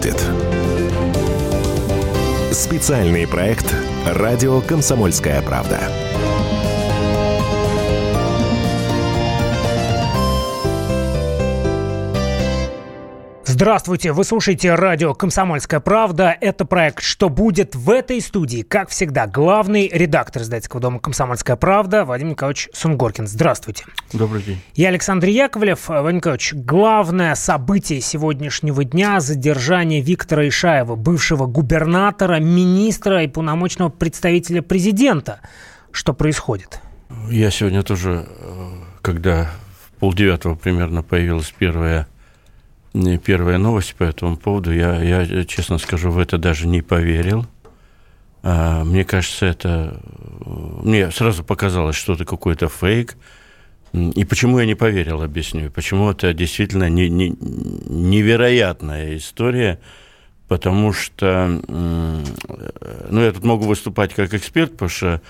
будет». Специальный проект «Радио Комсомольская правда». Здравствуйте, вы слушаете радио «Комсомольская правда». Это проект «Что будет?» в этой студии, как всегда, главный редактор издательского дома «Комсомольская правда» Вадим Николаевич Сунгоркин. Здравствуйте. Добрый день. Я Александр Яковлев. Вадим Николаевич, главное событие сегодняшнего дня – задержание Виктора Ишаева, бывшего губернатора, министра и полномочного представителя президента. Что происходит? Я сегодня тоже, э, когда в полдевятого примерно появилась первая первая новость по этому поводу. Я, я, честно скажу, в это даже не поверил. А, мне кажется, это... Мне сразу показалось, что это какой-то фейк. И почему я не поверил, объясню. Почему это действительно не, не, невероятная история, потому что... Ну, я тут могу выступать как эксперт, потому что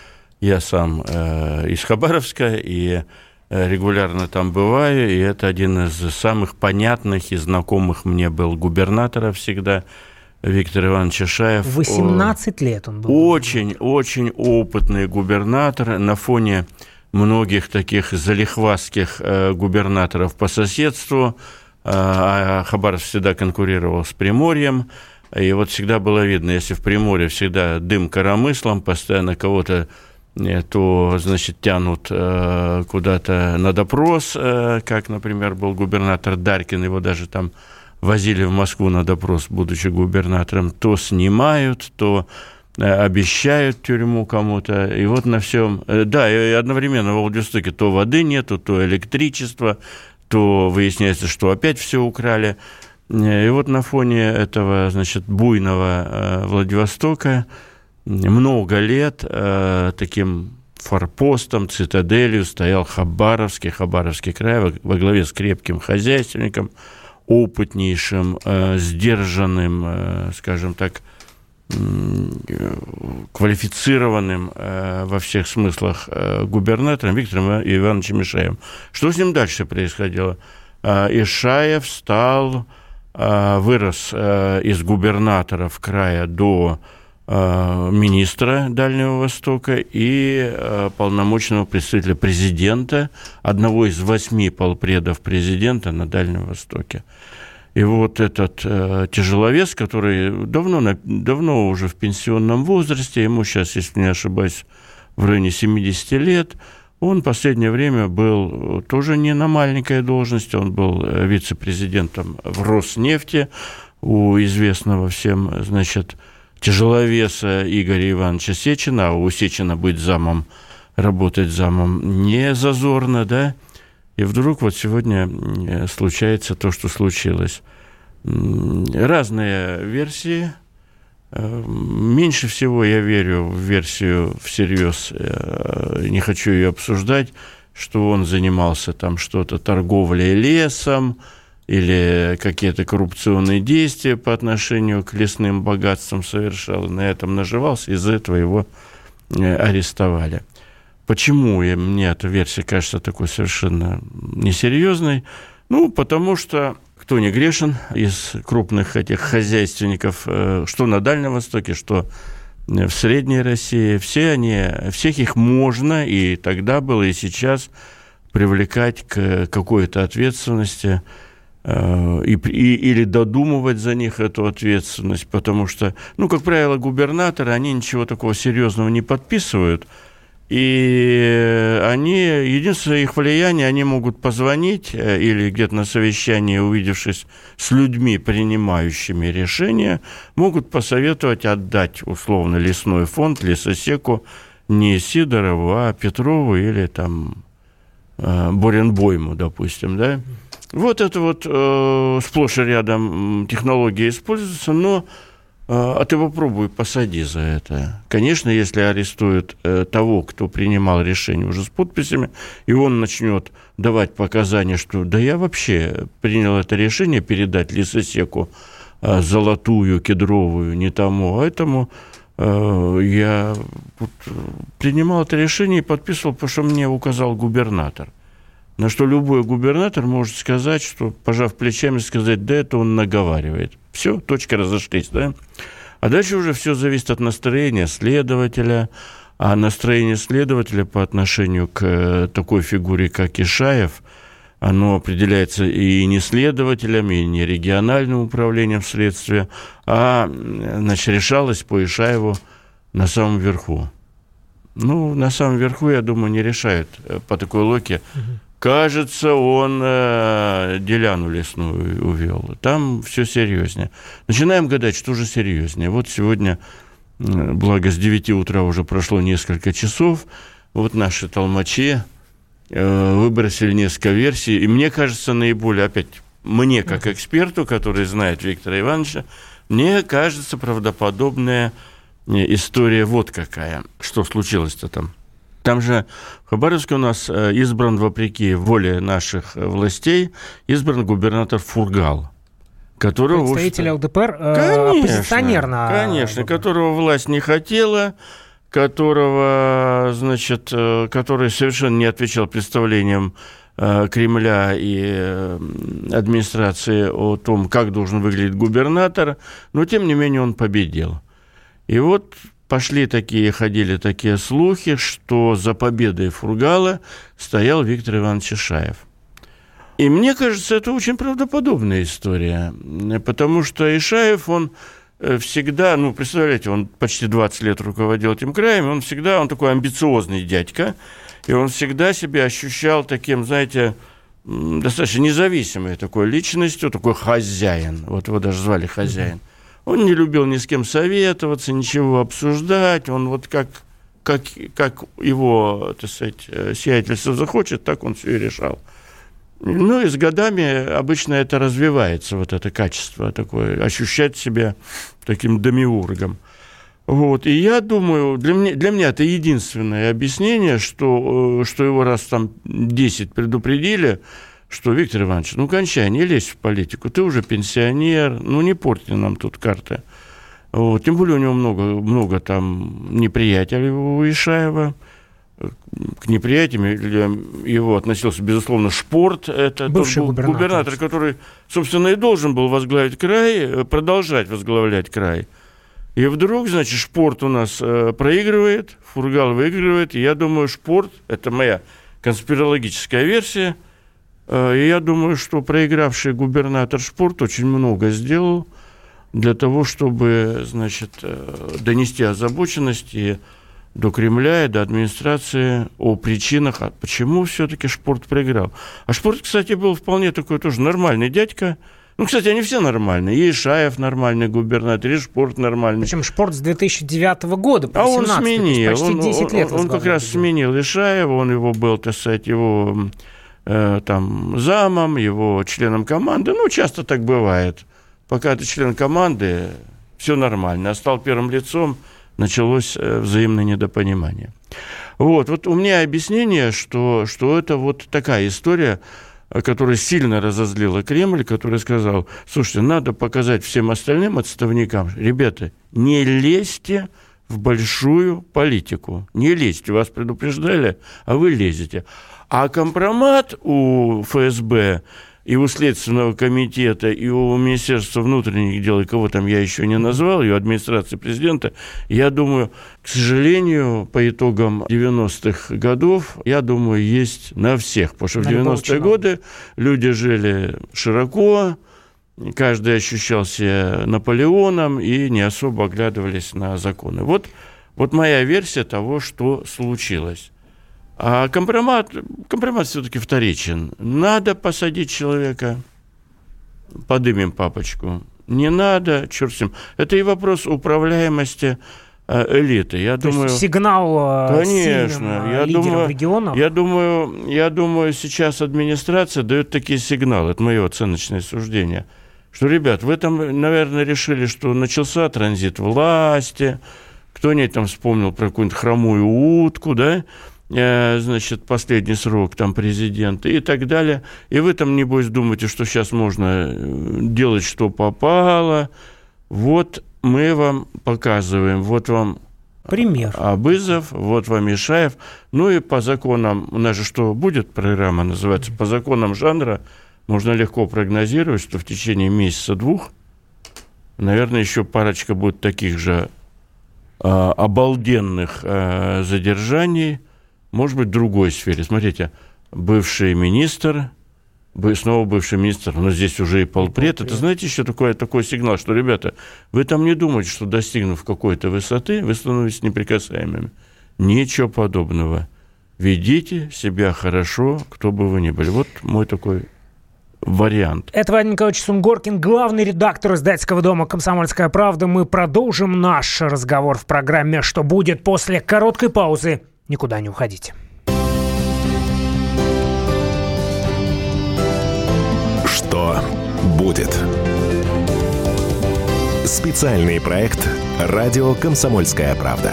я сам э, из Хабаровска, и Э, регулярно там бываю, и это один из самых понятных и знакомых мне был губернатора всегда, Виктор Иванович Шаев. 18 лет он был. Очень, очень опытный губернатор на фоне многих таких залихвастских э, губернаторов по соседству. Э, а Хабаровск всегда конкурировал с Приморьем. И вот всегда было видно, если в Приморье всегда дым коромыслом, постоянно кого-то то, значит, тянут э, куда-то на допрос, э, как, например, был губернатор Даркин, его даже там возили в Москву на допрос, будучи губернатором, то снимают, то э, обещают тюрьму кому-то, и вот на всем... Да, и одновременно в Владивостоке то воды нету, то электричество, то выясняется, что опять все украли. И вот на фоне этого, значит, буйного Владивостока много лет э, таким форпостом, цитаделью стоял Хабаровский, Хабаровский край во, во главе с крепким хозяйственником, опытнейшим, э, сдержанным, э, скажем так, э, квалифицированным э, во всех смыслах э, губернатором Виктором Ивановичем Ишаевым. Что с ним дальше происходило? Э, Ишаев стал, э, вырос э, из губернаторов края до министра Дальнего Востока и э, полномочного представителя президента, одного из восьми полпредов президента на Дальнем Востоке. И вот этот э, тяжеловес, который давно, давно уже в пенсионном возрасте, ему сейчас, если не ошибаюсь, в районе 70 лет, он в последнее время был тоже не на маленькой должности, он был вице-президентом в Роснефти у известного всем, значит, тяжеловеса Игоря Ивановича Сечина, а у Сечина быть замом, работать замом не зазорно, да, и вдруг вот сегодня э, случается то, что случилось. Разные версии. Э, меньше всего я верю в версию всерьез, э, не хочу ее обсуждать, что он занимался там что-то торговлей лесом, или какие-то коррупционные действия по отношению к лесным богатствам совершал, и на этом наживался, из-за этого его э, арестовали. Почему мне эта версия кажется такой совершенно несерьезной? Ну, потому что кто не грешен из крупных этих хозяйственников, э, что на Дальнем Востоке, что в Средней России, все они, всех их можно, и тогда было, и сейчас привлекать к какой-то ответственности – Э, и, и, или додумывать за них эту ответственность, потому что, ну, как правило, губернаторы, они ничего такого серьезного не подписывают, и они, единственное их влияние, они могут позвонить э, или где-то на совещании, увидевшись с людьми, принимающими решения, могут посоветовать отдать условно лесной фонд, лесосеку не Сидорову, а Петрову или там э, Боренбойму, допустим, да, вот это вот э, сплошь и рядом технология используется, но э, а ты попробуй посади за это. Конечно, если арестуют э, того, кто принимал решение уже с подписями, и он начнет давать показания, что да я вообще принял это решение передать лесосеку э, золотую, кедровую, не тому, а этому, э, я вот, принимал это решение и подписывал, потому что мне указал губернатор – на что любой губернатор может сказать, что, пожав плечами, сказать, да, это он наговаривает. Все, точка разошлись, да? А дальше уже все зависит от настроения следователя, а настроение следователя по отношению к э, такой фигуре, как Ишаев, оно определяется и не следователями, и не региональным управлением следствия, а значит, решалось по Ишаеву на самом верху. Ну, на самом верху, я думаю, не решают э, по такой локе. Кажется, он э, Деляну лесную увел. Там все серьезнее. Начинаем гадать, что же серьезнее. Вот сегодня благо с 9 утра уже прошло несколько часов, вот наши толмачи э, выбросили несколько версий, и мне кажется, наиболее, опять, мне как эксперту, который знает Виктора Ивановича, мне кажется правдоподобная э, история вот какая. Что случилось-то там? Там же в Хабаровске у нас э, избран, вопреки воле наших властей, избран губернатор Фургал которого... Представитель ЛДПР, э, конечно, оппозиционер на... Конечно, которого власть не хотела, которого, значит, э, который совершенно не отвечал представлениям э, Кремля и э, администрации о том, как должен выглядеть губернатор, но тем не менее он победил. И вот пошли такие, ходили такие слухи, что за победой Фургала стоял Виктор Иванович Шаев – и мне кажется, это очень правдоподобная история, потому что Ишаев, он э, всегда, ну, представляете, он почти 20 лет руководил этим краем, он всегда, он такой амбициозный дядька, и он всегда себя ощущал таким, знаете, достаточно независимой такой личностью, такой хозяин, вот его даже звали хозяин. Он не любил ни с кем советоваться, ничего обсуждать, он вот как, как, как его, так сказать, э, сиятельство захочет, так он все и решал. Ну и с годами обычно это развивается, вот это качество такое, ощущать себя таким демиургом. Вот. И я думаю, для меня, для меня это единственное объяснение, что, э, что его раз там 10 предупредили, что, Виктор Иванович, ну, кончай, не лезь в политику, ты уже пенсионер, ну, не порти нам тут карты. Вот. Тем более у него много, много там неприятелей у Ишаева – к неприятиям его относился, безусловно, Шпорт. Это Бывший губернатор. губернатор, который, собственно, и должен был возглавить край, э, продолжать возглавлять край. И вдруг, значит, Шпорт у нас э, проигрывает, Фургал выигрывает. И я думаю, Шпорт, это моя конспирологическая версия, и я думаю, что проигравший губернатор Шпорт очень много сделал для того, чтобы, значит, донести озабоченность и до Кремля и до администрации о причинах, а почему все-таки Шпорт проиграл. А Шпорт, кстати, был вполне такой тоже нормальный дядька. Ну, кстати, они все нормальные. И Ишаев нормальный губернатор, и Шпорт нормальный. Причем Шпорт с 2009 года по А он сменил. Почти 10 он, лет он, он как раз сменил Ишаева, он его был, так сказать, его э, там замом, его членом команды. Ну, часто так бывает. Пока ты член команды, все нормально. А стал первым лицом – началось э, взаимное недопонимание. Вот, вот у меня объяснение, что, что это вот такая история, которая сильно разозлила Кремль, который сказал, слушайте, надо показать всем остальным отставникам, ребята, не лезьте большую политику. Не лезьте, вас предупреждали, а вы лезете. А компромат у ФСБ и у Следственного комитета, и у Министерства внутренних дел, и кого там я еще не назвал, и у администрации президента, я думаю, к сожалению, по итогам 90-х годов, я думаю, есть на всех. Потому что в 90-е годы люди жили широко, каждый ощущал себя Наполеоном и не особо оглядывались на законы. Вот, вот моя версия того, что случилось. А компромат, компромат все-таки вторичен. Надо посадить человека, подымем папочку. Не надо, черт с ним. Это и вопрос управляемости э, элиты. Я То думаю, есть сигнал э, конечно, я думаю, регионов? Я думаю, я думаю, сейчас администрация дает такие сигналы, это мое оценочное суждение, что, ребят, вы там, наверное, решили, что начался транзит власти, кто-нибудь там вспомнил про какую-нибудь хромую утку, да, Э, значит, последний срок там президента и так далее. И вы там, небось, думаете, что сейчас можно э, делать, что попало. Вот мы вам показываем, вот вам Пример. Абызов, вот вам Ишаев. Ну и по законам, у нас же что будет программа, называется, по законам жанра, можно легко прогнозировать, что в течение месяца-двух, наверное, еще парочка будет таких же э, обалденных э, задержаний, может быть, в другой сфере. Смотрите, бывший министр, снова бывший министр, но здесь уже и полпред. Это, знаете, еще такой, такой сигнал, что, ребята, вы там не думаете, что достигнув какой-то высоты, вы становитесь неприкасаемыми. Ничего подобного. Ведите себя хорошо, кто бы вы ни были. Вот мой такой вариант. Это Вадим Николаевич Сунгоркин, главный редактор издательского дома «Комсомольская правда». Мы продолжим наш разговор в программе «Что будет» после короткой паузы. Никуда не уходите. Что будет? Специальный проект «Радио Комсомольская правда».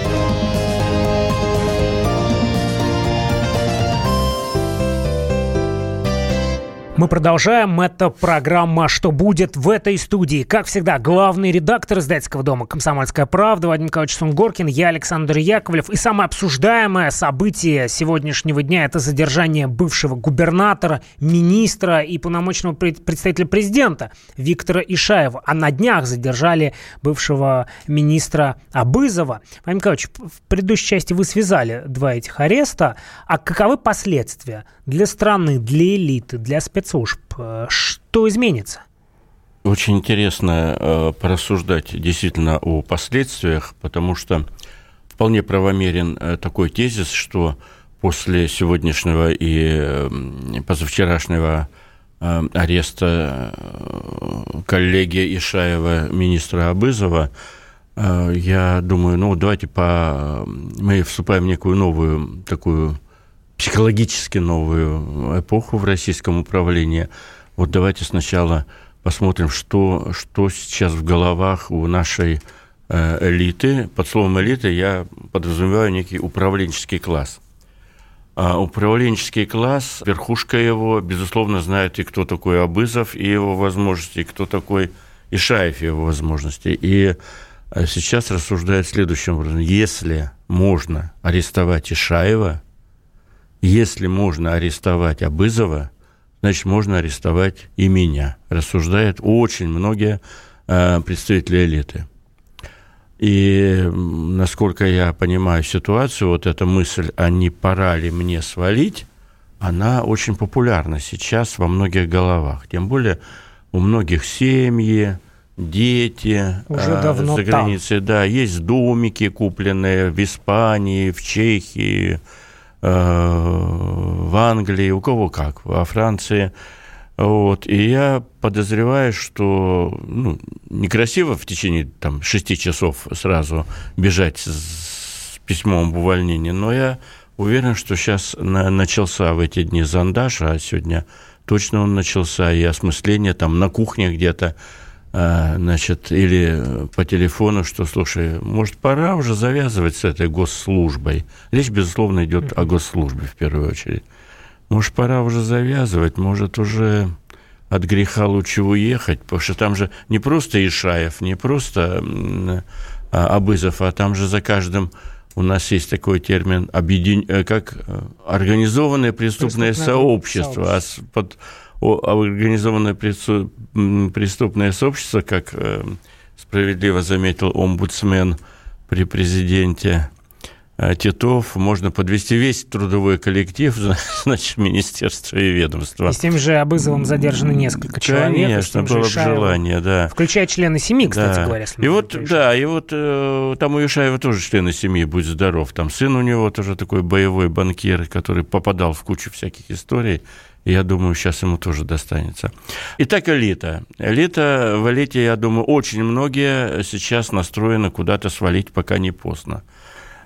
Мы продолжаем. Это программа «Что будет» в этой студии. Как всегда, главный редактор издательского дома «Комсомольская правда» Вадим Николаевич Сунгоркин, я Александр Яковлев. И самое обсуждаемое событие сегодняшнего дня – это задержание бывшего губернатора, министра и полномочного представителя президента Виктора Ишаева. А на днях задержали бывшего министра Абызова. Вадим Николаевич, в предыдущей части вы связали два этих ареста. А каковы последствия для страны, для элиты, для спецслужб? Спецслужб. Э, что изменится? Очень интересно э, порассуждать действительно о последствиях, потому что вполне правомерен э, такой тезис, что после сегодняшнего и э, позавчерашнего э, ареста э, коллеги Ишаева, министра Абызова, э, я думаю, ну давайте по... мы вступаем в некую новую такую психологически новую эпоху в российском управлении. Вот давайте сначала посмотрим, что, что сейчас в головах у нашей э, элиты. Под словом элиты я подразумеваю некий управленческий класс. А управленческий класс, верхушка его, безусловно, знает и кто такой Абызов, и его возможности, и кто такой Ишаев, и его возможности. И э, сейчас рассуждают следующим образом. Если можно арестовать Ишаева, если можно арестовать Абызова, значит, можно арестовать и меня, рассуждают очень многие э, представители элиты. И насколько я понимаю ситуацию, вот эта мысль, а не пора ли мне свалить, она очень популярна сейчас во многих головах. Тем более у многих семьи, дети Уже э, давно за границей. Там. Да, есть домики купленные в Испании, в Чехии, в Англии, у кого как, во Франции. Вот. И я подозреваю, что ну, некрасиво в течение там, шести часов сразу бежать с письмом об увольнении, но я уверен, что сейчас на, начался в эти дни зондаж, а сегодня точно он начался, и осмысление там на кухне где-то значит, или по телефону, что, слушай, может, пора уже завязывать с этой госслужбой. Речь, безусловно, идет о госслужбе в первую очередь. Может, пора уже завязывать, может, уже от греха лучше уехать, потому что там же не просто Ишаев, не просто а, Абызов, а там же за каждым у нас есть такой термин объедин... Э, как э, организованное преступное, преступное сообщество, сообщество. А под организованное преступное сообщество, как э, справедливо заметил омбудсмен при президенте э, Титов, можно подвести весь трудовой коллектив, значит, министерство и ведомство. И с тем же Абызовым задержаны несколько человек. Конечно, было бы желание, да. Включая члены семьи, кстати да. говоря. И вот, да, и вот э, там у Ишаева тоже члены семьи, будь здоров. Там сын у него тоже такой боевой банкир, который попадал в кучу всяких историй Я думаю, сейчас ему тоже достанется. Итак, элита. Элита, в элите, я думаю, очень многие сейчас настроены куда-то свалить, пока не поздно.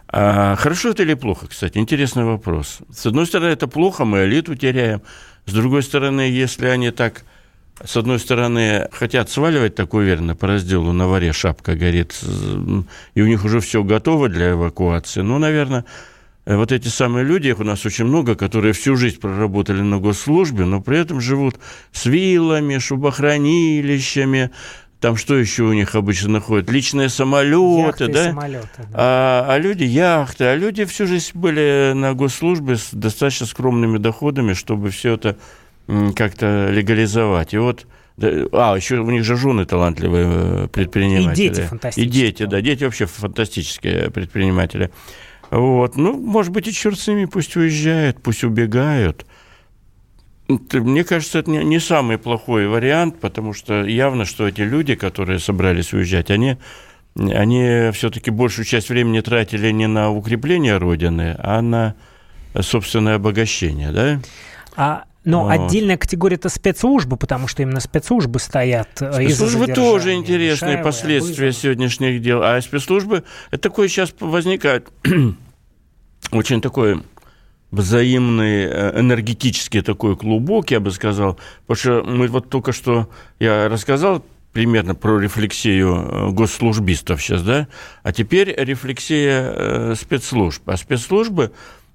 А хорошо это или плохо, кстати? Интересный вопрос. С одной стороны, это плохо, мы элиту теряем. С другой стороны, если они так, с одной стороны, хотят сваливать, так уверенно, по разделу на варе шапка горит, и у них уже все готово для эвакуации, ну, наверное, вот эти самые люди, их у нас очень много, которые всю жизнь проработали на госслужбе, но при этом живут с виллами, шубохранилищами, там что еще у них обычно находят? Личные самолеты, да? Самолеты, да. А, а люди яхты, а люди всю жизнь были на госслужбе с достаточно скромными доходами, чтобы все это как-то легализовать. И вот а, еще у них же жены талантливые э, предприниматели. И дети фантастические. И дети, да, дети вообще фантастические предприниматели. Вот. Ну, может быть, и черт с ними, пусть уезжают, пусть убегают. Мне кажется, это не самый плохой вариант, потому что явно, что эти люди, которые собрались уезжать, они, они все-таки большую часть времени тратили не на укрепление Родины, а на собственное обогащение, да? А но вот. отдельная категория это спецслужбы, потому что именно спецслужбы стоят. Э, спецслужбы тоже интересные Шаева, последствия сегодняшних дел. А спецслужбы это такое сейчас возникает очень такой взаимный, э, энергетический такой клубок, я бы сказал. Потому что мы вот только что, я рассказал примерно про рефлексию э, госслужбистов сейчас, да, а теперь рефлексия спецслужб. А спецслужбы,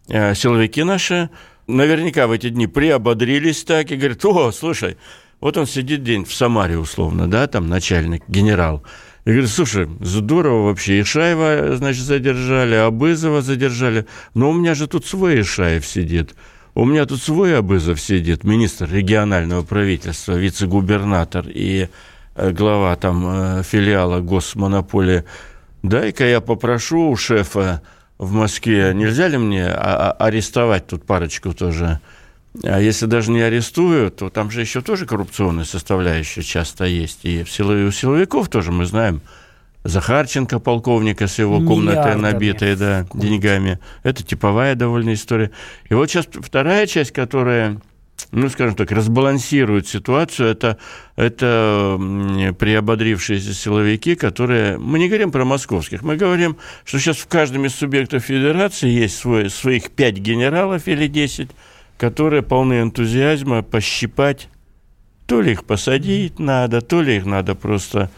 силовики наши, наверняка в эти дни приободрились так и говорят, о, слушай, вот он сидит день в Самаре условно, да, там начальник, генерал. И говорит, слушай, здорово вообще, Ишаева, значит, задержали, Абызова задержали, но у меня же тут свой Ишаев сидит. У меня тут свой Абызов сидит, министр регионального правительства, вице-губернатор и э, глава там э, филиала госмонополии. Дай-ка я попрошу у шефа в Москве, нельзя ли мне арестовать тут парочку тоже? А если даже не арестуют, то там же еще тоже коррупционная составляющая часто есть. И в силовик, у силовиков тоже мы знаем, Захарченко, полковника, с его комнатой набитой да, деньгами. Это типовая довольно история. И вот сейчас вторая часть, которая ну, скажем так, разбалансирует ситуацию, это, это приободрившиеся силовики, которые... Мы не говорим про московских, мы говорим, что сейчас в каждом из субъектов федерации есть свой, своих пять генералов или десять, которые полны энтузиазма пощипать. То ли их посадить надо, то ли их надо просто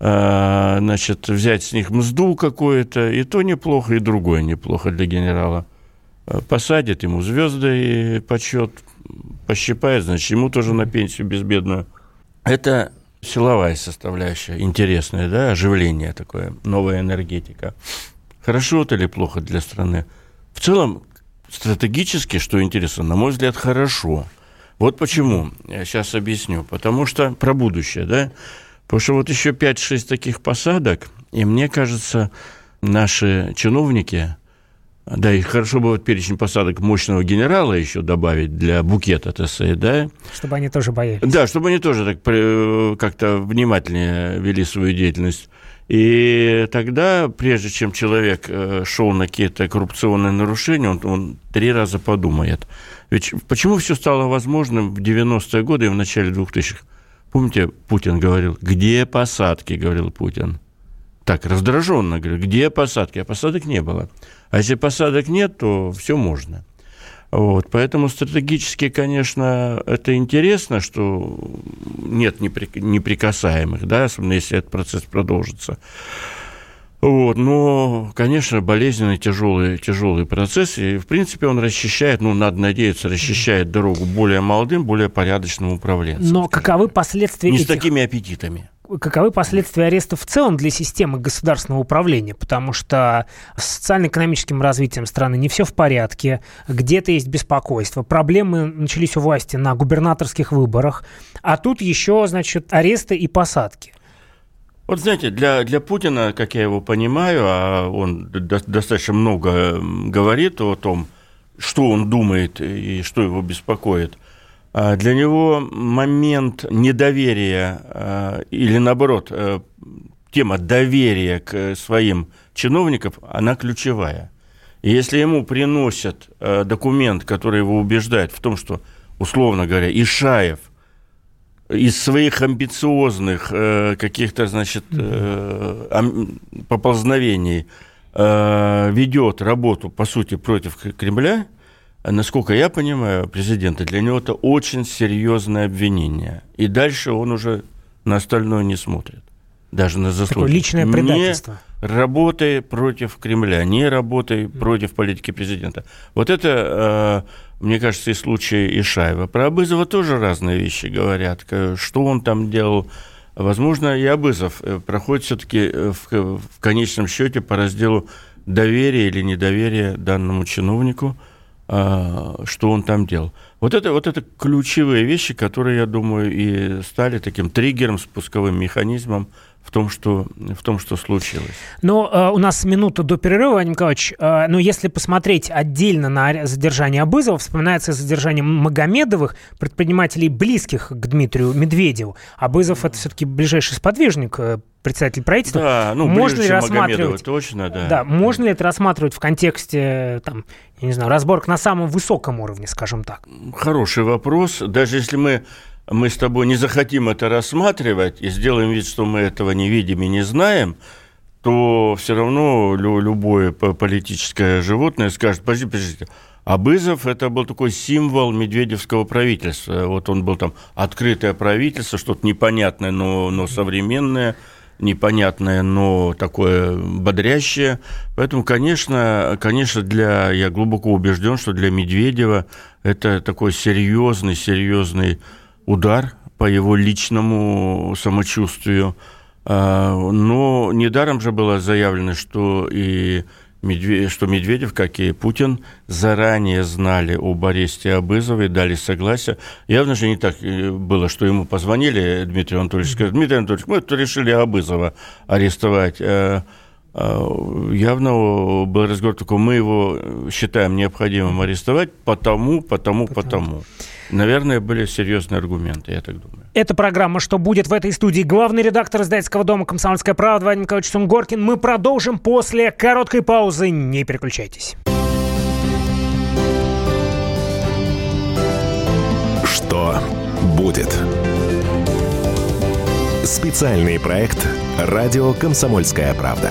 э, значит, взять с них мзду какую-то, и то неплохо, и другое неплохо для генерала. Э, посадят ему звезды и почет, пощипает, значит, ему тоже на пенсию безбедную. Это силовая составляющая, интересная, да, оживление такое, новая энергетика. Хорошо это или плохо для страны? В целом, стратегически, что интересно, на мой взгляд, хорошо. Вот почему. Я сейчас объясню. Потому что про будущее, да? Потому что вот еще 5-6 таких посадок, и мне кажется, наши чиновники да, и хорошо бы вот перечень посадок мощного генерала еще добавить для букета, так сказать, да? Чтобы они тоже боялись. Да, чтобы они тоже так как-то внимательнее вели свою деятельность. И тогда, прежде чем человек э, шел на какие-то коррупционные нарушения, он, он три раза подумает. Ведь почему все стало возможным в 90-е годы и в начале 2000-х? Помните, Путин говорил, где посадки, говорил Путин так раздраженно говорю, где посадки? А посадок не было. А если посадок нет, то все можно. Вот, поэтому стратегически, конечно, это интересно, что нет неприкасаемых, да, особенно если этот процесс продолжится. Вот, но, конечно, болезненный, тяжелый, тяжелый процесс, и, в принципе, он расчищает, ну, надо надеяться, расчищает дорогу более молодым, более порядочным управленцам. Но каковы последствия Не этих... с такими аппетитами каковы последствия ареста в целом для системы государственного управления, потому что с социально-экономическим развитием страны не все в порядке, где-то есть беспокойство, проблемы начались у власти на губернаторских выборах, а тут еще, значит, аресты и посадки. Вот знаете, для, для Путина, как я его понимаю, а он до, достаточно много говорит о том, что он думает и что его беспокоит – для него момент недоверия а, или, наоборот, э, тема доверия к своим чиновникам, она ключевая. И если ему приносят э, документ, который его убеждает в том, что условно говоря, Ишаев из своих амбициозных э, каких-то, значит, поползновений ведет работу, по сути, против Кремля, насколько я понимаю, президента, для него это очень серьезное обвинение. И дальше он уже на остальное не смотрит. Даже на заслуги. Такое личное предательство. Не работай против Кремля, не работай против политики президента. Вот это мне кажется, и случай Ишаева. Про Абызова тоже разные вещи говорят. Что он там делал, Возможно, и Абызов э, проходит все-таки э, в, в конечном счете по разделу доверия или недоверия данному чиновнику, что он там делал. Вот это, вот это ключевые вещи, которые, я думаю, и стали таким триггером, спусковым механизмом в том, что, в том, что случилось. Но э, у нас минута до перерыва, Владимир Николаевич. Э, но если посмотреть отдельно на задержание Абызова, вспоминается задержание Магомедовых, предпринимателей, близких к Дмитрию Медведеву. Абызов – это все-таки ближайший сподвижник э, председатель правительства. Да, ну, можно ближе, ли рассматривать, точно, да. Да, можно ли это рассматривать в контексте, там, я не знаю, разборок на самом высоком уровне, скажем так? Хороший вопрос. Даже если мы мы с тобой не захотим это рассматривать и сделаем вид, что мы этого не видим и не знаем, то все равно любое политическое животное скажет, подождите, подождите, Абызов – это был такой символ медведевского правительства. Вот он был там открытое правительство, что-то непонятное, но, но современное, непонятное, но такое бодрящее. Поэтому, конечно, конечно, для, я глубоко убежден, что для Медведева это такой серьезный, серьезный удар по его личному самочувствию. А, но недаром же было заявлено, что и Медведев, что Медведев, как и Путин, заранее знали об аресте Абызова и дали согласие. Явно же не так э, было, что ему позвонили, Дмитрий Анатольевич, сказал, Дмитрий Анатольевич, мы тут решили Абызова арестовать. Э, э, явно был разговор такой, мы его считаем необходимым арестовать, потому, потому, потому. потому. Наверное, были серьезные аргументы, я так думаю. Это программа «Что будет» в этой студии. Главный редактор издательского дома «Комсомольская правда» Вадим Николаевич Сунгоркин. Мы продолжим после короткой паузы. Не переключайтесь. Что будет? Специальный проект «Радио Комсомольская правда».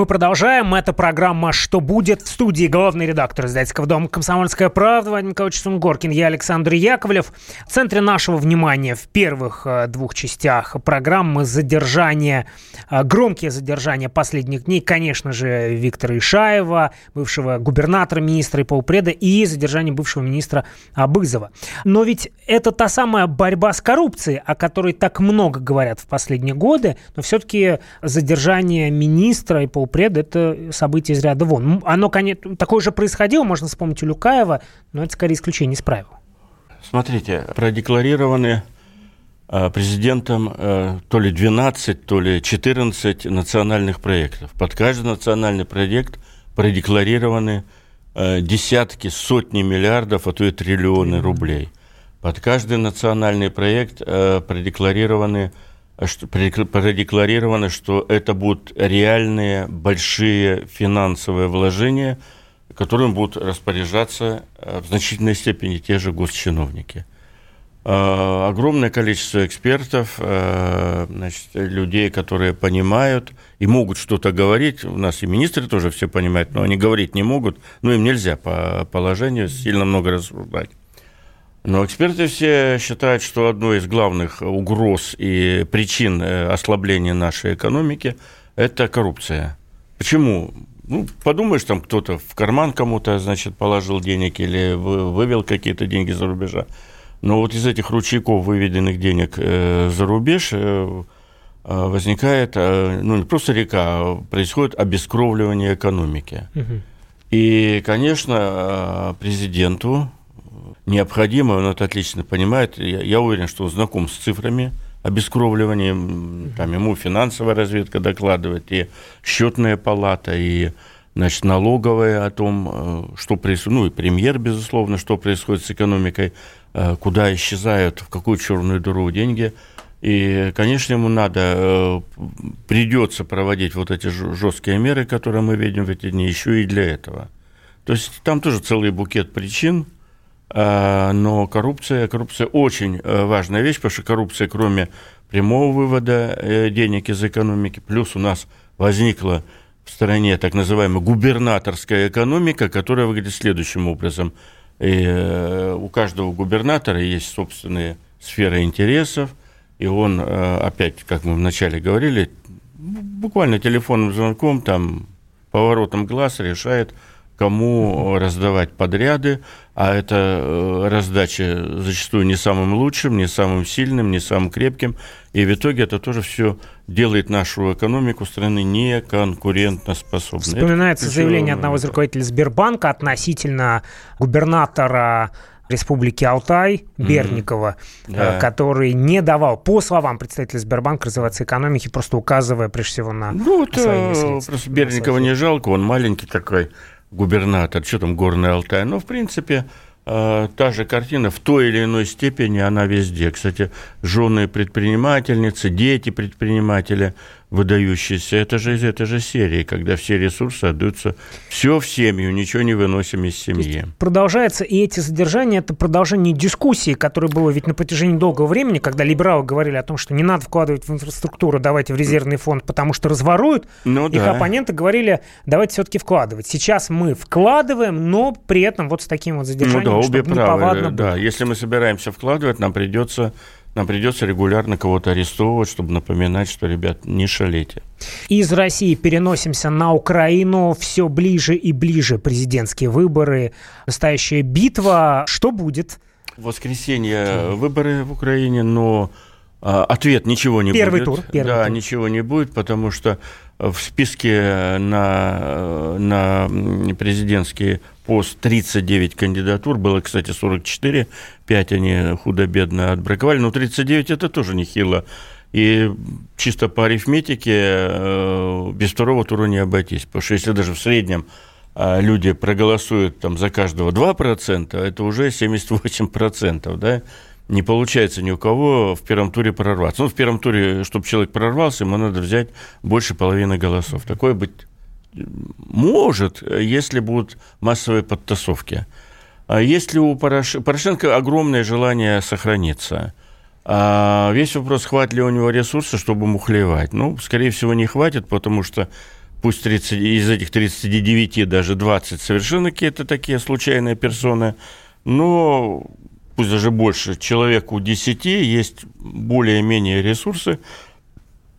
Мы продолжаем. Это программа «Что будет?» в студии главный редактор издательского дома «Комсомольская правда» Вадим Николаевич Сунгоркин. Я Александр Яковлев. В центре нашего внимания в первых э, двух частях программы задержания, э, громкие задержания последних дней, конечно же, Виктора Ишаева, бывшего губернатора, министра и полпреда, и задержание бывшего министра Абызова. Но ведь это та самая борьба с коррупцией, о которой так много говорят в последние годы, но все-таки задержание министра и полпреда полпред – это событие из ряда вон. Оно, конечно, такое же происходило, можно вспомнить у Люкаева, но это скорее исключение из правил. Смотрите, продекларированы а, президентом а, то ли 12, то ли 14 национальных проектов. Под каждый национальный проект продекларированы а, десятки, сотни миллиардов, а то и триллионы рублей. Под каждый национальный проект продекларированы что, продекларировано, что это будут реальные большие финансовые вложения, которым будут распоряжаться э, в значительной степени те же госчиновники. Э, огромное количество экспертов, э, значит, людей, которые понимают и могут что-то говорить. У нас и министры тоже все понимают, но они говорить не могут, но им нельзя по положению сильно много рассуждать. Но эксперты все считают, что одной из главных угроз и причин э, ослабления нашей экономики – это коррупция. Почему? Ну, подумаешь, там кто-то в карман кому-то, значит, положил денег или вывел какие-то деньги за рубежа. Но вот из этих ручейков, выведенных денег э, за рубеж, э, возникает, ну, не просто река, а происходит обескровливание экономики. Угу. И, конечно, президенту необходимо, он это отлично понимает, я, я уверен, что он знаком с цифрами обескровливания, там ему финансовая разведка докладывает, и счетная палата, и значит, налоговая о том, э, что происходит, ну и премьер, безусловно, что происходит с экономикой, э, куда исчезают, в какую черную дыру деньги. И, конечно, ему надо, э, придется проводить вот эти жесткие меры, которые мы видим в эти дни, еще и для этого. То есть там тоже целый букет причин, но коррупция, коррупция очень важная вещь, потому что коррупция, кроме прямого вывода денег из экономики, плюс у нас возникла в стране так называемая губернаторская экономика, которая выглядит следующим образом. И э, у каждого губернатора есть собственные сферы интересов, и он, э, опять, как мы вначале говорили, буквально телефонным звонком, там, поворотом глаз решает, кому раздавать подряды, а это э, раздача зачастую не самым лучшим, не самым сильным, не самым крепким, и в итоге это тоже все делает нашу экономику страны неконкурентоспособной. Вспоминается это заявление одного из руководителей Сбербанка относительно губернатора Республики Алтай Берникова, mm-hmm. да. который не давал, по словам представителя Сбербанка, развиваться экономики, просто указывая прежде всего на Ну, это просто Берникова не жалко, он маленький такой, губернатор, что там Горный Алтай, но, в принципе, э, та же картина в той или иной степени, она везде. Кстати, жены предпринимательницы, дети предпринимателя – выдающиеся. Это же из этой же серии, когда все ресурсы отдаются все в семью, ничего не выносим из семьи. Продолжается, и эти задержания – это продолжение дискуссии, которая была ведь на протяжении долгого времени, когда либералы говорили о том, что не надо вкладывать в инфраструктуру, давайте в резервный фонд, потому что разворуют. Ну, Их да. оппоненты говорили, давайте все-таки вкладывать. Сейчас мы вкладываем, но при этом вот с таким вот задержанием, ну, да, обе правы, да. Если мы собираемся вкладывать, нам придется нам придется регулярно кого-то арестовывать, чтобы напоминать, что, ребят, не шалите. Из России переносимся на Украину. Все ближе и ближе президентские выборы. Настоящая битва. Что будет? В воскресенье выборы в Украине, но ответ ничего не первый будет. Тур, первый да, тур. ничего не будет, потому что в списке на, на президентские пост 39 кандидатур, было, кстати, 44, 5 они худо-бедно отбраковали, но 39 это тоже нехило. И чисто по арифметике э, без второго тура не обойтись, потому что если даже в среднем э, люди проголосуют там за каждого 2%, это уже 78%, да, не получается ни у кого в первом туре прорваться. Ну, в первом туре, чтобы человек прорвался, ему надо взять больше половины голосов. Такое быть может, если будут массовые подтасовки. А если у Порош... Порошенко огромное желание сохраниться, а весь вопрос, хватит ли у него ресурса, чтобы мухлевать. Ну, скорее всего, не хватит, потому что пусть 30, из этих 39 даже 20 совершенно какие-то такие случайные персоны, но пусть даже больше, человеку 10 есть более-менее ресурсы,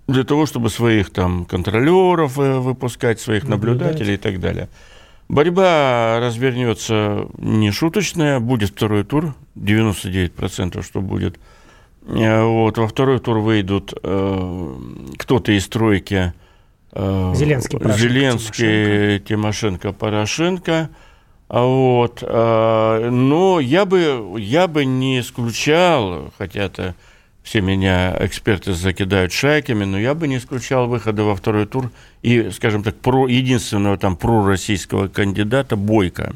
для того, чтобы своих там контролеров э, выпускать, своих наблюдателей и так далее. Борьба развернется не шуточная, будет второй тур, 99% что будет. Э, вот, во второй тур выйдут э, кто-то из тройки э, Зеленский, Порошенко, Зеленский Тимошенко. Тимошенко, Порошенко. А вот, э, но я бы, я бы не исключал, хотя это все меня эксперты закидают шайками, но я бы не исключал выхода во второй тур и, скажем так, про, единственного там пророссийского кандидата Бойко,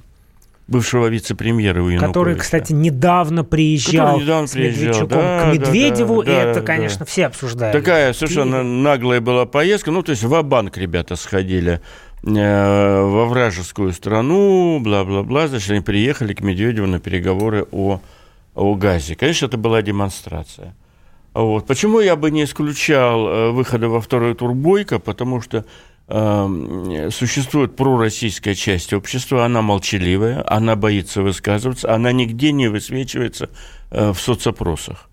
бывшего вице-премьера у Януковича. Который, кстати, недавно приезжал, недавно с приезжал. Да, к Медведеву, да, да, и это, да, конечно, да. все обсуждают. Такая совершенно наглая была поездка, ну, то есть в банк ребята сходили во вражескую страну, бла-бла-бла, значит, они приехали к Медведеву на переговоры о, о газе. Конечно, это была демонстрация. Вот. Почему я бы не исключал э, выхода во второй тур Бойко? Потому что э, существует пророссийская часть общества, она молчаливая, она боится высказываться, она нигде не высвечивается э, в соцопросах.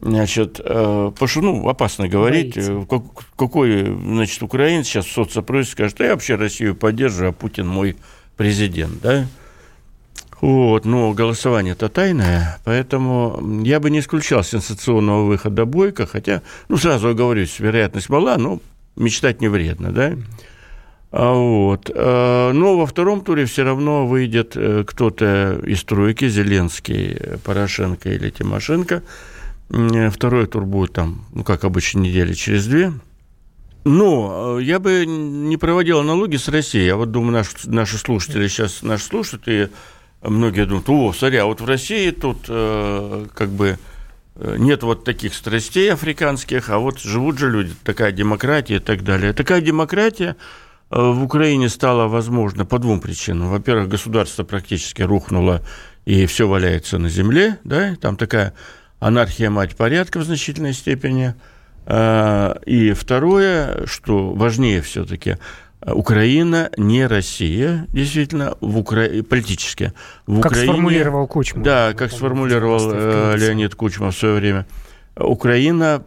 Значит, э, потому что, ну, опасно говорить, Боится. как, какой, значит, украинец сейчас в соцопросе скажет, я вообще Россию поддерживаю, а Путин мой президент, да? Вот, но голосование-то тайное, поэтому я бы не исключал сенсационного выхода Бойко, хотя, ну, сразу оговорюсь, вероятность мала, но мечтать не вредно, да? А вот. Э, но во втором туре все равно выйдет э, кто-то из тройки, Зеленский, Порошенко или Тимошенко. Второй тур будет там, ну, как обычно, недели через две. Но я бы не проводил аналогии с Россией. Я вот думаю, наши, наши слушатели сейчас нас слушают, и многие думают, о, смотри, а вот в России тут э, как бы э, нет вот таких страстей африканских, а вот живут же люди, такая демократия и так далее. Такая демократия э, в Украине стала возможна по двум причинам. Во-первых, государство практически рухнуло, и все валяется на земле, да, там такая анархия мать порядка в значительной степени. Э, и второе, что важнее все-таки, Украина не Россия, действительно, в Укра... политически. В как Украине... сформулировал Кучма. Да, как сформулировал э, Леонид Кучма в свое время. Украина,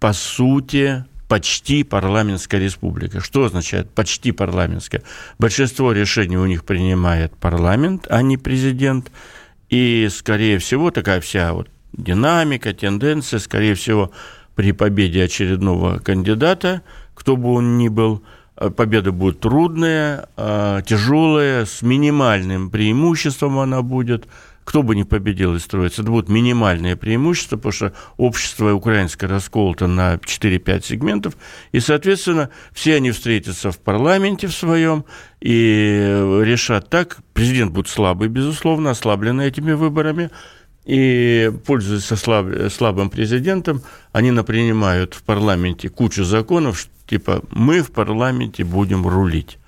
по сути, почти парламентская республика. Что означает почти парламентская? Большинство решений у них принимает парламент, а не президент. И, скорее всего, такая вся вот динамика, тенденция, скорее всего, при победе очередного кандидата, кто бы он ни был – Э, победа будет трудная, э, тяжелая, с минимальным преимуществом она будет. Кто бы ни победил и строится, это будет минимальное преимущество, потому что общество украинское расколото на 4-5 сегментов, и, соответственно, все они встретятся в парламенте в своем и решат так. Президент будет слабый, безусловно, ослабленный этими выборами, и, пользуясь слаб, слабым президентом, они напринимают в парламенте кучу законов, типа мы в парламенте будем рулить.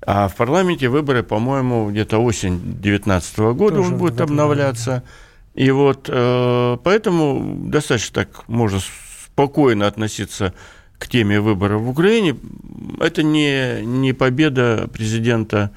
А в парламенте выборы, по-моему, где-то осень 2019 года Тоже он будет обновляться. И вот э, поэтому достаточно так можно спокойно относиться к теме выборов в Украине. Это не, не победа президента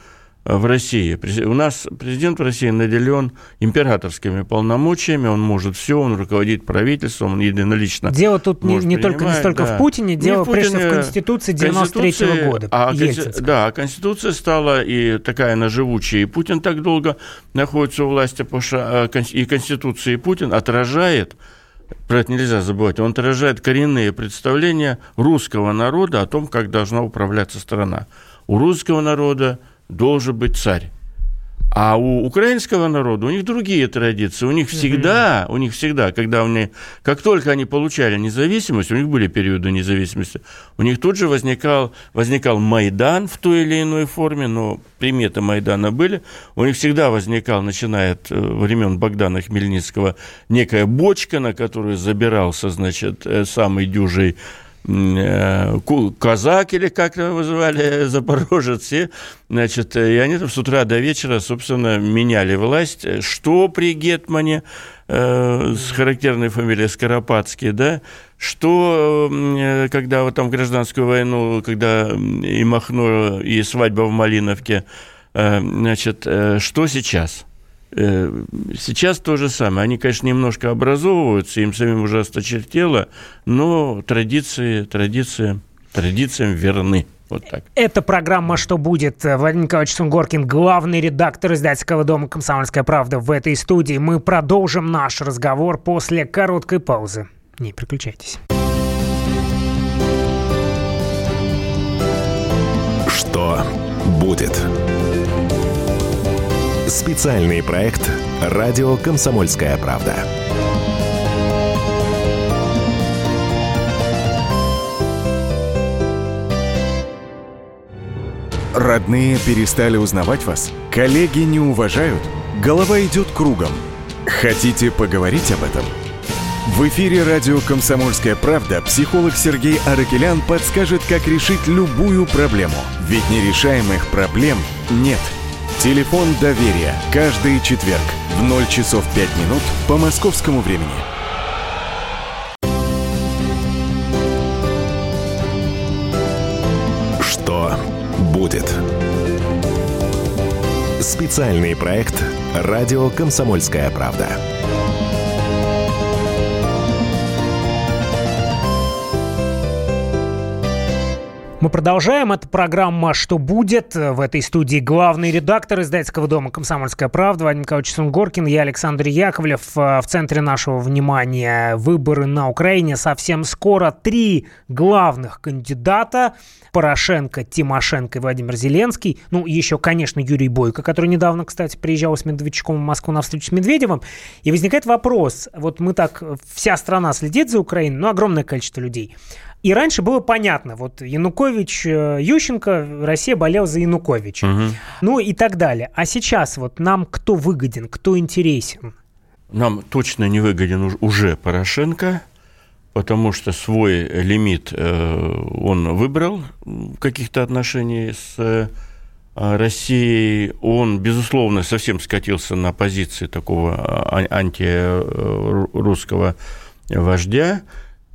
в России. У нас президент в России наделен императорскими полномочиями, он может все, он руководит правительством, он единолично. Дело тут не, не только не столько да. в Путине, дело в Путине, прежде в Конституции 93 -го года. А, да, Конституция стала и такая она живучая, и Путин так долго находится у власти, потому что а, и Конституция, и Путин отражает про это нельзя забывать, он отражает коренные представления русского народа о том, как должна управляться страна. У русского народа должен быть царь. А у украинского народа у них другие традиции. У них всегда, у них всегда, когда они, как только они получали независимость, у них были периоды независимости, у них тут же возникал, возникал Майдан в той или иной форме, но приметы Майдана были. У них всегда возникал, начиная от э, времен Богдана Хмельницкого, некая бочка, на которую забирался, значит, э, самый дюжий казак или как его вызывали, запорожец, все, значит, и они там с утра до вечера, собственно, меняли власть, что при Гетмане, э, с характерной фамилией Скоропадский, да, что, э, когда вот там гражданскую войну, когда и Махно, и свадьба в Малиновке, э, значит, э, что сейчас – Э, сейчас то же самое. Они, конечно, немножко образовываются, им самим уже осточертело, но традиции, традиции, традициям верны. Вот так. Это программа «Что будет?» Владимир Николаевич Сунгоркин, главный редактор издательского дома «Комсомольская правда» в этой студии. Мы продолжим наш разговор после короткой паузы. Не переключайтесь. Что будет? Специальный проект «Радио Комсомольская правда». Родные перестали узнавать вас? Коллеги не уважают? Голова идет кругом. Хотите поговорить об этом? В эфире радио «Комсомольская правда» психолог Сергей Аракелян подскажет, как решить любую проблему. Ведь нерешаемых проблем нет – Телефон доверия. Каждый четверг в 0 часов 5 минут по московскому времени. Что будет? Специальный проект «Радио Комсомольская правда». Мы продолжаем. Это программа «Что будет?». В этой студии главный редактор издательского дома «Комсомольская правда» Вадим Николаевич Сунгоркин, я Александр Яковлев. В центре нашего внимания выборы на Украине совсем скоро. Три главных кандидата – Порошенко, Тимошенко и Владимир Зеленский. Ну, еще, конечно, Юрий Бойко, который недавно, кстати, приезжал с Медведчуком в Москву на встречу с Медведевым. И возникает вопрос. Вот мы так, вся страна следит за Украиной, ну, огромное количество людей. И раньше было понятно, вот Янукович, э, Ющенко, Россия болела за Януковича. Угу. Ну и так далее. А сейчас вот нам кто выгоден, кто интересен? Нам точно не выгоден уже Порошенко, потому что свой лимит э, он выбрал каких-то отношениях с э, Россией. Он, безусловно, совсем скатился на позиции такого а, антирусского вождя.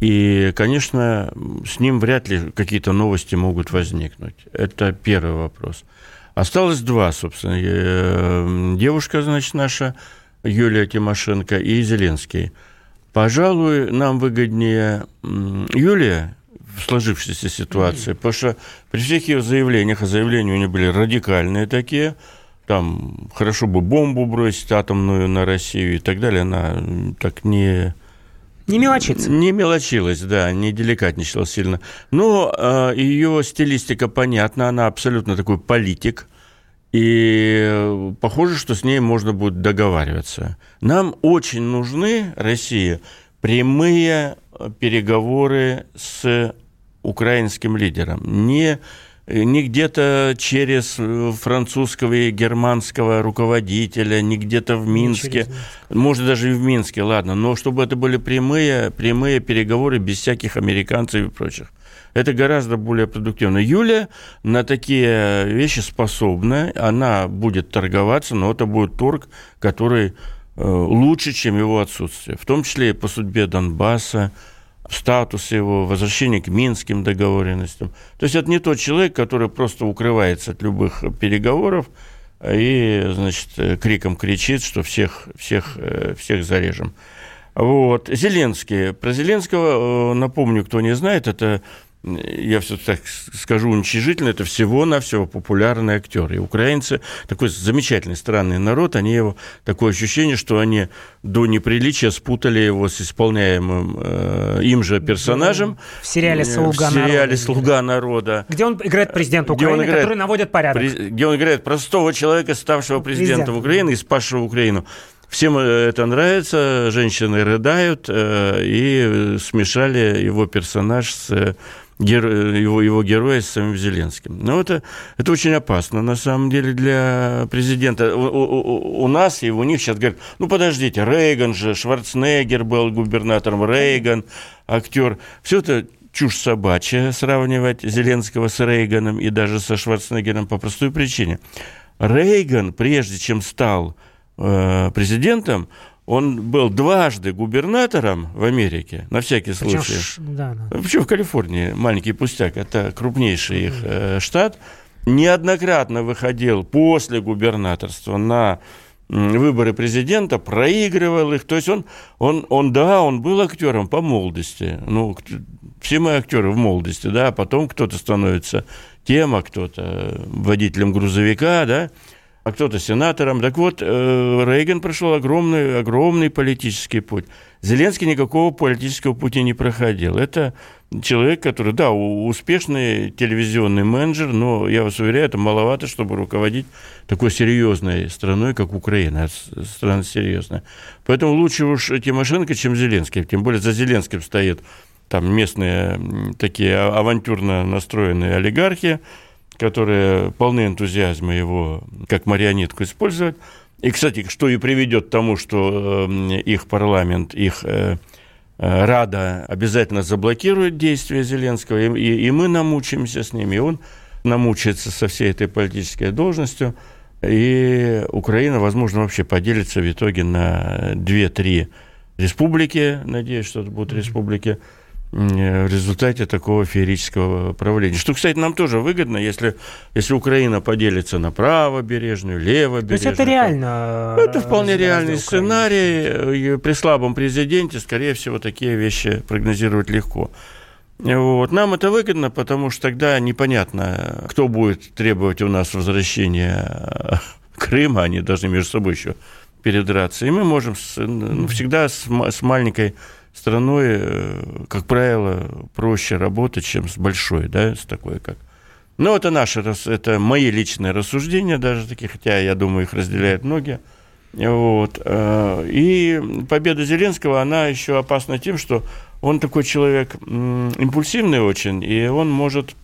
И, конечно, с ним вряд ли какие-то новости могут возникнуть. Это первый вопрос. Осталось два, собственно. Э, девушка, значит, наша, Юлия Тимошенко и Зеленский. Пожалуй, нам выгоднее Юлия в сложившейся ситуации, потому что при всех ее заявлениях, а заявления у нее были радикальные такие, там, хорошо бы бомбу бросить атомную на Россию и так далее, она так не не мелочится. Не мелочилась, да, не деликатничала сильно. Но э, ее стилистика понятна, она абсолютно такой политик. И похоже, что с ней можно будет договариваться. Нам очень нужны, Россия, прямые переговоры с украинским лидером. Не не где-то через э, французского и германского руководителя, не где-то в Минске, может даже и в Минске, ладно, но чтобы это были прямые, прямые переговоры без всяких американцев и прочих. Это гораздо более продуктивно. Юля на такие вещи способна, она будет торговаться, но это будет торг, который э, лучше, чем его отсутствие, в том числе и по судьбе Донбасса, статус его, возвращение к минским договоренностям. То есть это не тот человек, который просто укрывается от любых переговоров и, значит, криком кричит, что всех, всех, э, всех зарежем. Вот. Зеленский. Про Зеленского, э, напомню, кто не знает, это я все так скажу уничижительно, это всего-навсего популярный актер. И украинцы, такой замечательный, странный народ, они его, такое ощущение, что они до неприличия спутали его с исполняемым э, им же персонажем. В сериале «Слуга в сериале народа». «Слуга народа». Где он играет президента Украины, играет, который наводит порядок. Где он играет простого человека, ставшего президентом Президент. Украины и спасшего Украину. Всем э, это нравится, женщины рыдают, э, и смешали его персонаж с его, его героя с самим Зеленским. Но это, это очень опасно, на самом деле, для президента. У, у, у нас и у них сейчас говорят, ну, подождите, Рейган же, Шварценеггер был губернатором, Рейган, актер. Все это чушь собачья сравнивать Зеленского с Рейганом и даже со Шварценеггером по простой причине. Рейган, прежде чем стал э, президентом, он был дважды губернатором в Америке, на всякий случай. Причем, да, да. Причем в Калифорнии, маленький пустяк, это крупнейший их э, штат. Неоднократно выходил после губернаторства на выборы президента, проигрывал их. То есть он, он, он, да, он был актером по молодости. Ну, все мы актеры в молодости, да, а потом кто-то становится тем, а кто-то водителем грузовика, да а кто-то сенатором. Так вот, э, Рейган прошел огромный, огромный политический путь. Зеленский никакого политического пути не проходил. Это человек, который, да, успешный телевизионный менеджер, но, я вас уверяю, это маловато, чтобы руководить такой серьезной страной, как Украина. Страна серьезная. Поэтому лучше уж Тимошенко, чем Зеленский. Тем более за Зеленским стоят там местные такие авантюрно настроенные олигархи, которые полны энтузиазма его как марионетку использовать. И, кстати, что и приведет к тому, что э, их парламент, их э, э, Рада обязательно заблокирует действия Зеленского, и, и мы намучаемся с ними, и он намучается со всей этой политической должностью, и Украина, возможно, вообще поделится в итоге на 2-3 республики, надеюсь, что это будут республики, в результате такого феерического правления. Что, кстати, нам тоже выгодно, если, если Украина поделится на правобережную, левобережную. То есть это реально? Это вполне реальный сценарий. При слабом президенте, скорее всего, такие вещи прогнозировать легко. Вот. Нам это выгодно, потому что тогда непонятно, кто будет требовать у нас возвращения Крыма, они должны между собой еще передраться. И мы можем с, ну, всегда с, с маленькой страной, э, как правило, проще работать, чем с большой, да, с такой, как ну, это наши, это мои личные рассуждения даже такие, хотя я думаю, их разделяют многие. Вот. Э, и победа Зеленского, она еще опасна тем, что он такой человек импульсивный очень, и он может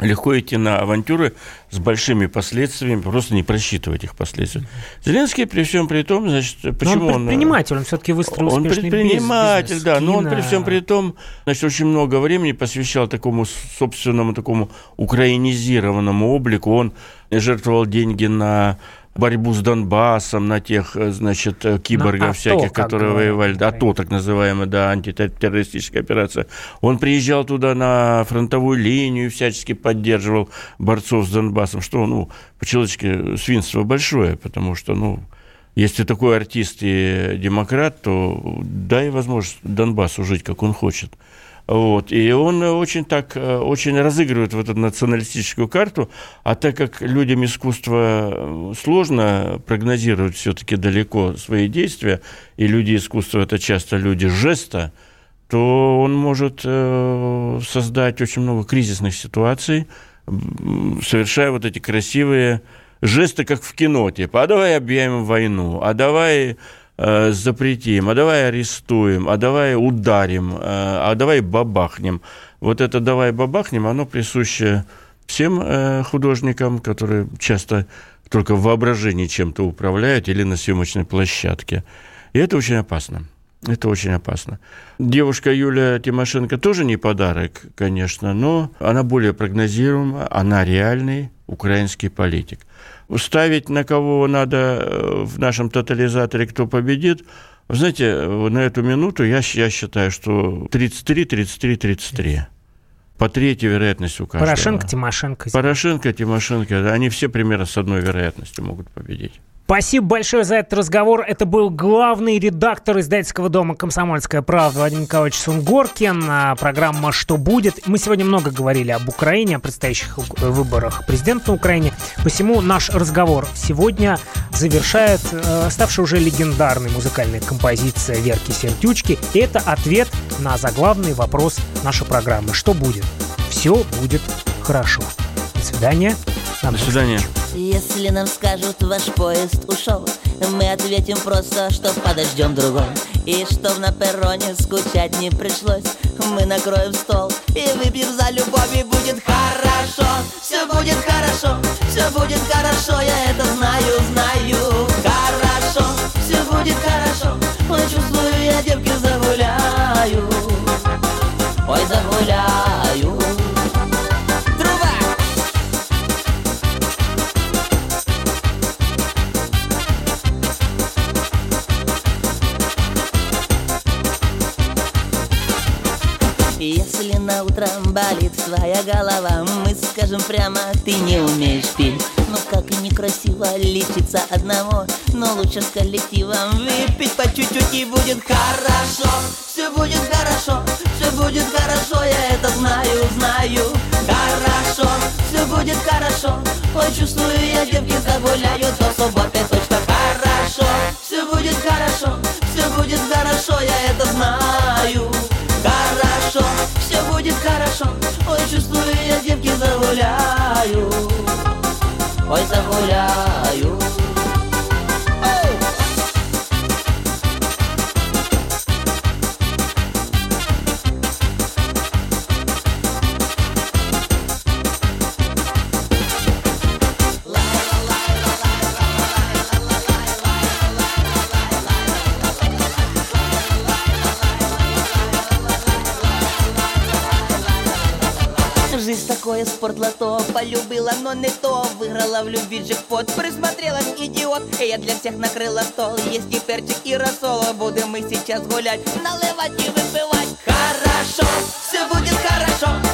легко идти на авантюры с большими последствиями, просто не просчитывать их последствия. Зеленский при всем при том, значит, почему он... предприниматель, он, он все-таки выстроил Он предприниматель, да, но он при всем при том, значит, очень много времени посвящал такому собственному, такому украинизированному облику. Он жертвовал деньги на борьбу с Донбассом, на тех, э, значит, э, киборгов на всяких, АТО, которые воевали. Да, АТО, так называемая, да, антитеррористическая операция. Он приезжал туда на фронтовую линию, всячески поддерживал борцов с Донбассом, что, ну, по-человечески свинство большое, потому что, ну, если такой артист и демократ, то дай возможность Донбассу жить, как он хочет. Вот. И он очень так, э, очень разыгрывает в эту националистическую карту, а так как людям искусства э, сложно прогнозировать все-таки далеко свои действия, и люди искусства это часто люди жеста, то он может э, создать очень много кризисных ситуаций, совершая вот эти красивые жесты, как в кино, типа, а давай объявим войну, а давай Э, запретим, а давай арестуем, а давай ударим, э, а давай бабахнем. Вот это «давай бабахнем», оно присуще всем э, художникам, которые часто только в воображении чем-то управляют или на съемочной площадке. И это очень опасно. Это очень опасно. Девушка Юлия Тимошенко тоже не подарок, конечно, но она более прогнозируема, она реальный украинский политик – ставить на кого надо э, в нашем тотализаторе, кто победит, вы знаете, на эту минуту я, я считаю, что 33, 33, 33. По третьей вероятности у каждого. Порошенко, Тимошенко. Порошенко, Тимошенко, они все примерно с одной вероятностью могут победить. Спасибо большое за этот разговор. Это был главный редактор издательского дома «Комсомольская правда» Вадим Николаевич Сунгоркин. А, программа «Что будет?». Мы сегодня много говорили об Украине, о предстоящих выборах президента на Украине. Посему наш разговор сегодня завершает э, ставшая уже легендарной музыкальная композиция Верки Сердючки. Это ответ на заглавный вопрос нашей программы. Что будет? Все будет хорошо. Свидания. До свидания. Если нам скажут, ваш поезд ушел Мы ответим просто, что подождем другой. И чтоб на перроне скучать не пришлось Мы накроем стол и выпьем за любовь И будет хорошо, все будет хорошо Все будет хорошо, я это знаю, знаю. Хорошо, все будет хорошо Ой, чувствую, я девки загуляю Ой, загуляю Если на утро болит твоя голова. Мы скажем прямо, ты не умеешь петь Ну как и некрасиво лечиться одного Но лучше с коллективом. Выпить по чуть-чуть и будет хорошо. Все будет хорошо, все будет хорошо, я это знаю, знаю. Хорошо, все будет хорошо. Ой, я девки загуляю до субботы точно хорошо. Все будет хорошо, все будет хорошо, я это знаю. Хорошо, будет хорошо. Ой, чувствую, я девки загуляю. Ой, загуляю такое спортлото Полюбила, но не то. Выиграла в любви джекпот. Присмотрелась, идиот. И я для всех накрыла стол. Есть и перчик, и рассол Будем мы сейчас гулять Наливать и выпивать. Хорошо, все будет хорошо